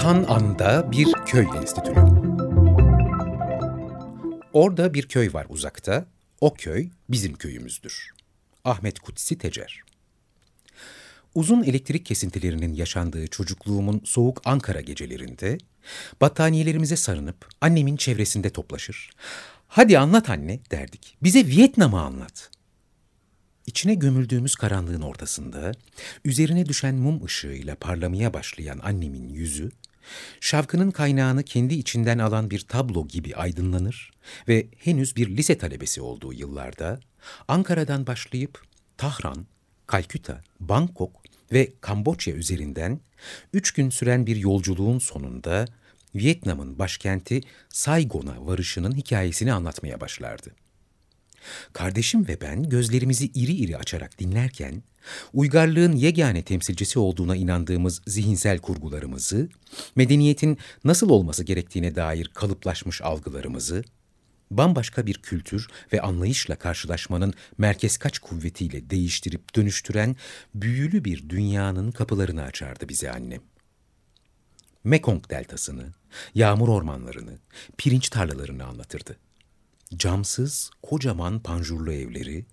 Tan An'da bir köy enstitülü. Orada bir köy var uzakta. O köy bizim köyümüzdür. Ahmet Kutsi Tecer. Uzun elektrik kesintilerinin yaşandığı çocukluğumun soğuk Ankara gecelerinde battaniyelerimize sarınıp annemin çevresinde toplaşır. Hadi anlat anne derdik. Bize Vietnam'ı anlat. İçine gömüldüğümüz karanlığın ortasında üzerine düşen mum ışığıyla parlamaya başlayan annemin yüzü şavkının kaynağını kendi içinden alan bir tablo gibi aydınlanır ve henüz bir lise talebesi olduğu yıllarda Ankara'dan başlayıp Tahran, Kalküta, Bangkok ve Kamboçya üzerinden üç gün süren bir yolculuğun sonunda Vietnam'ın başkenti Saigon'a varışının hikayesini anlatmaya başlardı. Kardeşim ve ben gözlerimizi iri iri açarak dinlerken, uygarlığın yegane temsilcisi olduğuna inandığımız zihinsel kurgularımızı, medeniyetin nasıl olması gerektiğine dair kalıplaşmış algılarımızı, bambaşka bir kültür ve anlayışla karşılaşmanın merkez kaç kuvvetiyle değiştirip dönüştüren büyülü bir dünyanın kapılarını açardı bize annem. Mekong deltasını, yağmur ormanlarını, pirinç tarlalarını anlatırdı camsız, kocaman panjurlu evleri,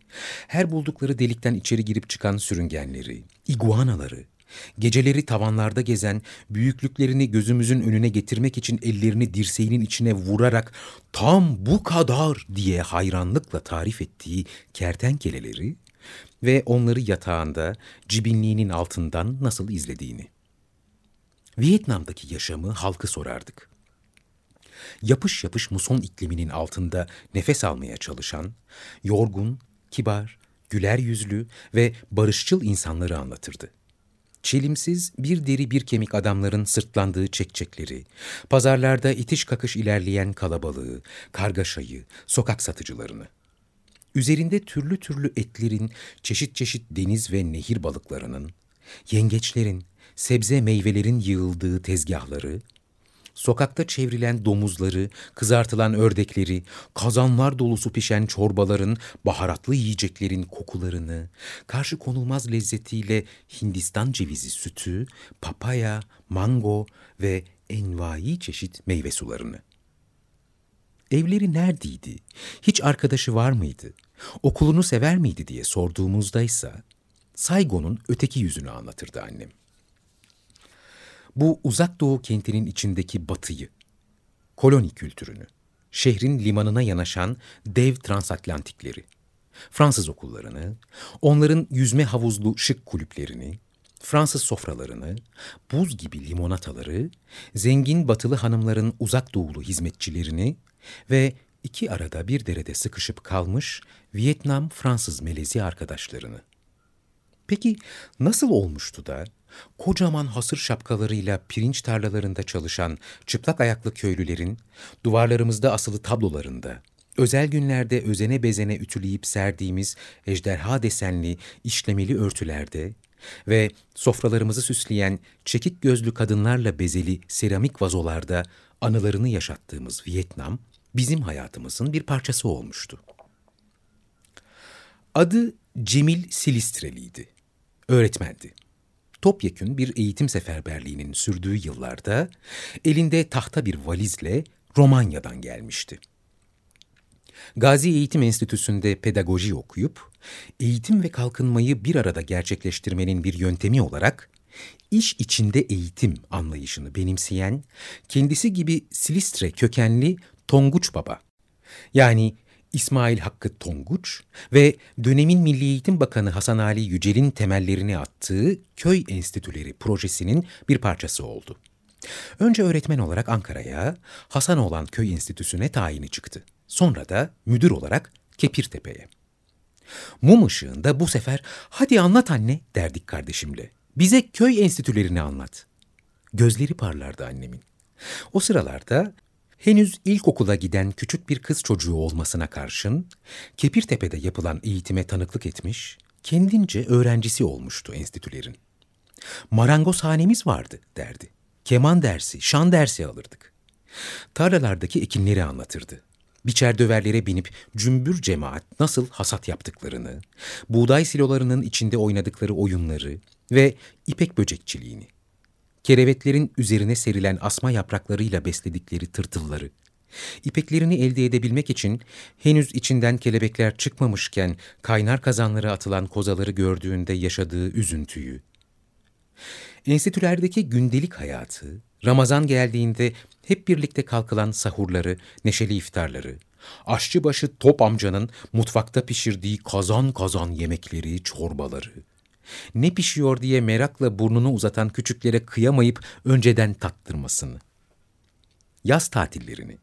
her buldukları delikten içeri girip çıkan sürüngenleri, iguanaları, geceleri tavanlarda gezen, büyüklüklerini gözümüzün önüne getirmek için ellerini dirseğinin içine vurarak tam bu kadar diye hayranlıkla tarif ettiği kertenkeleleri ve onları yatağında cibinliğinin altından nasıl izlediğini. Vietnam'daki yaşamı halkı sorardık yapış yapış muson ikliminin altında nefes almaya çalışan, yorgun, kibar, güler yüzlü ve barışçıl insanları anlatırdı. Çelimsiz bir deri bir kemik adamların sırtlandığı çekçekleri, pazarlarda itiş kakış ilerleyen kalabalığı, kargaşayı, sokak satıcılarını. Üzerinde türlü türlü etlerin, çeşit çeşit deniz ve nehir balıklarının, yengeçlerin, sebze meyvelerin yığıldığı tezgahları, sokakta çevrilen domuzları, kızartılan ördekleri, kazanlar dolusu pişen çorbaların, baharatlı yiyeceklerin kokularını, karşı konulmaz lezzetiyle Hindistan cevizi sütü, papaya, mango ve envai çeşit meyve sularını. Evleri neredeydi? Hiç arkadaşı var mıydı? Okulunu sever miydi diye sorduğumuzda ise Saygon'un öteki yüzünü anlatırdı annem bu uzak doğu kentinin içindeki batıyı, koloni kültürünü, şehrin limanına yanaşan dev transatlantikleri, Fransız okullarını, onların yüzme havuzlu şık kulüplerini, Fransız sofralarını, buz gibi limonataları, zengin batılı hanımların uzak doğulu hizmetçilerini ve iki arada bir derede sıkışıp kalmış Vietnam-Fransız melezi arkadaşlarını. Peki nasıl olmuştu da kocaman hasır şapkalarıyla pirinç tarlalarında çalışan çıplak ayaklı köylülerin duvarlarımızda asılı tablolarında, özel günlerde özene bezene ütüleyip serdiğimiz ejderha desenli işlemeli örtülerde ve sofralarımızı süsleyen çekik gözlü kadınlarla bezeli seramik vazolarda anılarını yaşattığımız Vietnam bizim hayatımızın bir parçası olmuştu. Adı Cemil Silistreli'ydi. Öğretmendi topyekün bir eğitim seferberliğinin sürdüğü yıllarda elinde tahta bir valizle Romanya'dan gelmişti. Gazi Eğitim Enstitüsü'nde pedagoji okuyup, eğitim ve kalkınmayı bir arada gerçekleştirmenin bir yöntemi olarak iş içinde eğitim anlayışını benimseyen, kendisi gibi Silistre kökenli Tonguç Baba, yani İsmail Hakkı Tonguç ve dönemin Milli Eğitim Bakanı Hasan Ali Yücel'in temellerini attığı Köy Enstitüleri projesinin bir parçası oldu. Önce öğretmen olarak Ankara'ya, Hasanoğlan Köy Enstitüsü'ne tayini çıktı. Sonra da müdür olarak Kepirtepe'ye. Mum ışığında bu sefer hadi anlat anne derdik kardeşimle. Bize köy enstitülerini anlat. Gözleri parlardı annemin. O sıralarda henüz ilkokula giden küçük bir kız çocuğu olmasına karşın Kepirtepe'de yapılan eğitime tanıklık etmiş, kendince öğrencisi olmuştu enstitülerin. Marangozhanemiz vardı derdi. Keman dersi, şan dersi alırdık. Tarlalardaki ekinleri anlatırdı. Biçer döverlere binip cümbür cemaat nasıl hasat yaptıklarını, buğday silolarının içinde oynadıkları oyunları ve ipek böcekçiliğini, kerevetlerin üzerine serilen asma yapraklarıyla besledikleri tırtılları, ipeklerini elde edebilmek için henüz içinden kelebekler çıkmamışken kaynar kazanlara atılan kozaları gördüğünde yaşadığı üzüntüyü, enstitülerdeki gündelik hayatı, Ramazan geldiğinde hep birlikte kalkılan sahurları, neşeli iftarları, aşçıbaşı Top amcanın mutfakta pişirdiği kazan kazan yemekleri, çorbaları, ne pişiyor diye merakla burnunu uzatan küçüklere kıyamayıp önceden tattırmasını. Yaz tatillerini,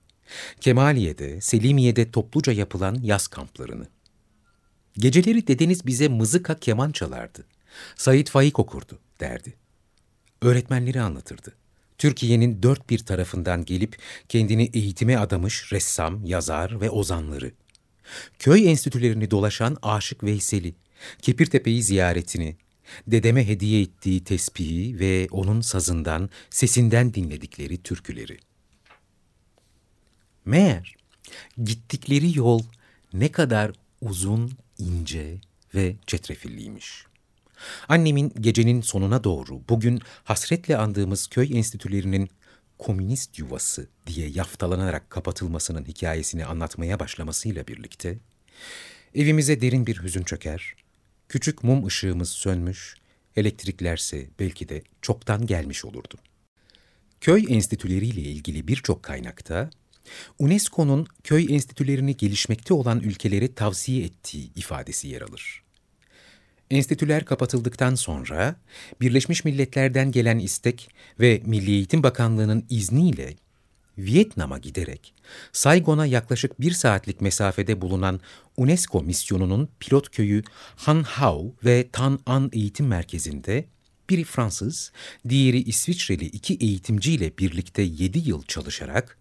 Kemaliye'de, Selimiye'de topluca yapılan yaz kamplarını. Geceleri dedeniz bize mızıka keman çalardı. Said Faik okurdu derdi. Öğretmenleri anlatırdı. Türkiye'nin dört bir tarafından gelip kendini eğitime adamış ressam, yazar ve ozanları. Köy enstitülerini dolaşan Aşık Veysel'i, Kepirtepe'yi ziyaretini, dedeme hediye ettiği tespihi ve onun sazından, sesinden dinledikleri türküleri. Meğer gittikleri yol ne kadar uzun, ince ve çetrefilliymiş.'' Annemin gecenin sonuna doğru bugün hasretle andığımız köy enstitülerinin komünist yuvası diye yaftalanarak kapatılmasının hikayesini anlatmaya başlamasıyla birlikte evimize derin bir hüzün çöker, küçük mum ışığımız sönmüş, elektriklerse belki de çoktan gelmiş olurdu. Köy enstitüleriyle ilgili birçok kaynakta UNESCO'nun köy enstitülerini gelişmekte olan ülkelere tavsiye ettiği ifadesi yer alır. Enstitüler kapatıldıktan sonra Birleşmiş Milletler'den gelen istek ve Milli Eğitim Bakanlığı'nın izniyle Vietnam'a giderek Saigon'a yaklaşık bir saatlik mesafede bulunan UNESCO misyonunun pilot köyü Han Hao ve Tan An Eğitim Merkezi'nde biri Fransız, diğeri İsviçreli iki eğitimciyle birlikte 7 yıl çalışarak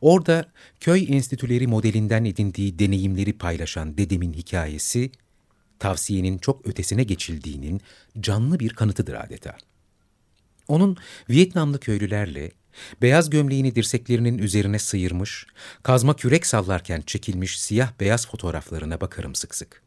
orada köy enstitüleri modelinden edindiği deneyimleri paylaşan dedemin hikayesi tavsiyenin çok ötesine geçildiğinin canlı bir kanıtıdır adeta. Onun Vietnamlı köylülerle beyaz gömleğini dirseklerinin üzerine sıyırmış, kazma kürek sallarken çekilmiş siyah beyaz fotoğraflarına bakarım sık sık.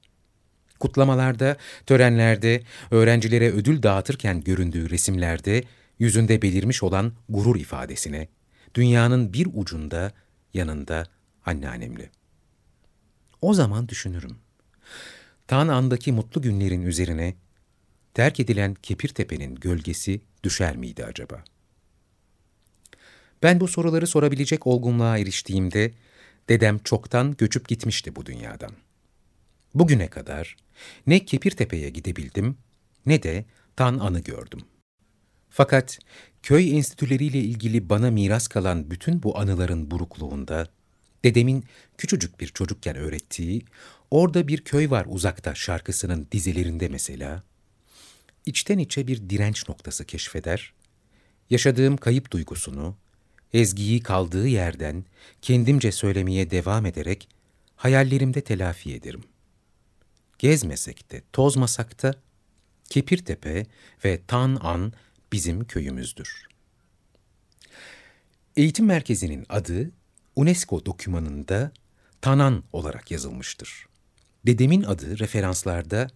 Kutlamalarda, törenlerde, öğrencilere ödül dağıtırken göründüğü resimlerde yüzünde belirmiş olan gurur ifadesine, dünyanın bir ucunda, yanında anneannemle. O zaman düşünürüm. Tan andaki mutlu günlerin üzerine terk edilen Kepirtepe'nin gölgesi düşer miydi acaba? Ben bu soruları sorabilecek olgunluğa eriştiğimde dedem çoktan göçüp gitmişti bu dünyadan. Bugüne kadar ne Kepirtepe'ye gidebildim ne de Tan An'ı gördüm. Fakat köy enstitüleriyle ilgili bana miras kalan bütün bu anıların burukluğunda dedemin küçücük bir çocukken öğrettiği Orada bir köy var uzakta şarkısının dizelerinde mesela. İçten içe bir direnç noktası keşfeder. Yaşadığım kayıp duygusunu, ezgiyi kaldığı yerden kendimce söylemeye devam ederek hayallerimde telafi ederim. Gezmesek de, tozmasak da Kepirtepe ve Tan An bizim köyümüzdür. Eğitim merkezinin adı UNESCO dokümanında Tanan olarak yazılmıştır. Dedemin adı referanslarda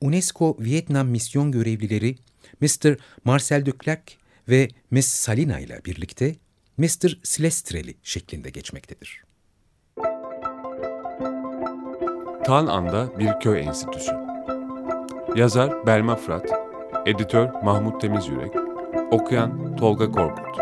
UNESCO Vietnam misyon görevlileri Mr. Marcel de ve Miss Salina ile birlikte Mr. Silestreli şeklinde geçmektedir. Tan An'da bir köy enstitüsü. Yazar Belma Fırat, editör Mahmut Temizyürek, okuyan Tolga Korkut.